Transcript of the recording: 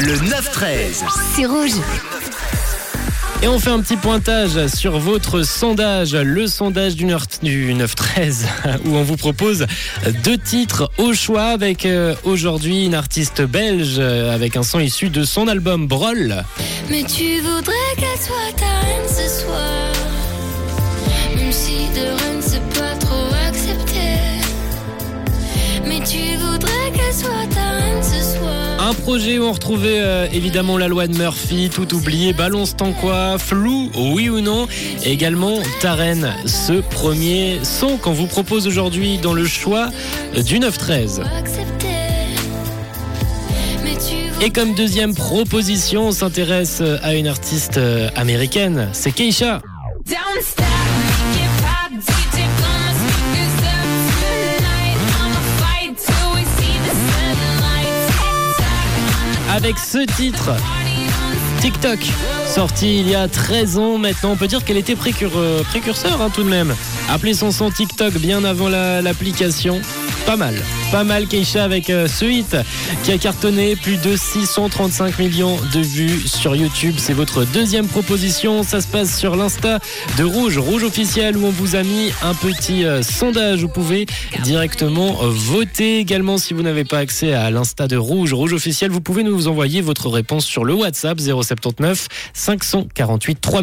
Le 9-13. C'est rouge. Et on fait un petit pointage sur votre sondage, le sondage du 9-13, où on vous propose deux titres au choix avec euh, aujourd'hui une artiste belge euh, avec un son issu de son album Broll. Mais tu voudrais qu'elle soit ta reine ce soir. Même si de reine c'est pas trop accepté. Mais tu voudrais qu'elle soit ta. Un projet où on retrouvait euh, évidemment la loi de Murphy, tout oublié, balance tant quoi, flou, oui ou non. Et également Taren, ce premier son qu'on vous propose aujourd'hui dans le choix du 9-13. accepté. Mais tu Et comme deuxième proposition, on s'intéresse à une artiste euh, américaine, c'est Keisha. Avec ce titre, TikTok, sorti il y a 13 ans maintenant. On peut dire qu'elle était euh, précurseur hein, tout de même. Appelez son son TikTok bien avant la- l'application. Pas mal, pas mal Keisha avec euh, ce hit qui a cartonné plus de 635 millions de vues sur YouTube. C'est votre deuxième proposition. Ça se passe sur l'Insta de Rouge, Rouge officiel où on vous a mis un petit euh, sondage. Vous pouvez directement euh, voter également si vous n'avez pas accès à l'Insta de Rouge, Rouge officiel. Vous pouvez nous envoyer votre réponse sur le WhatsApp 079 548 3000.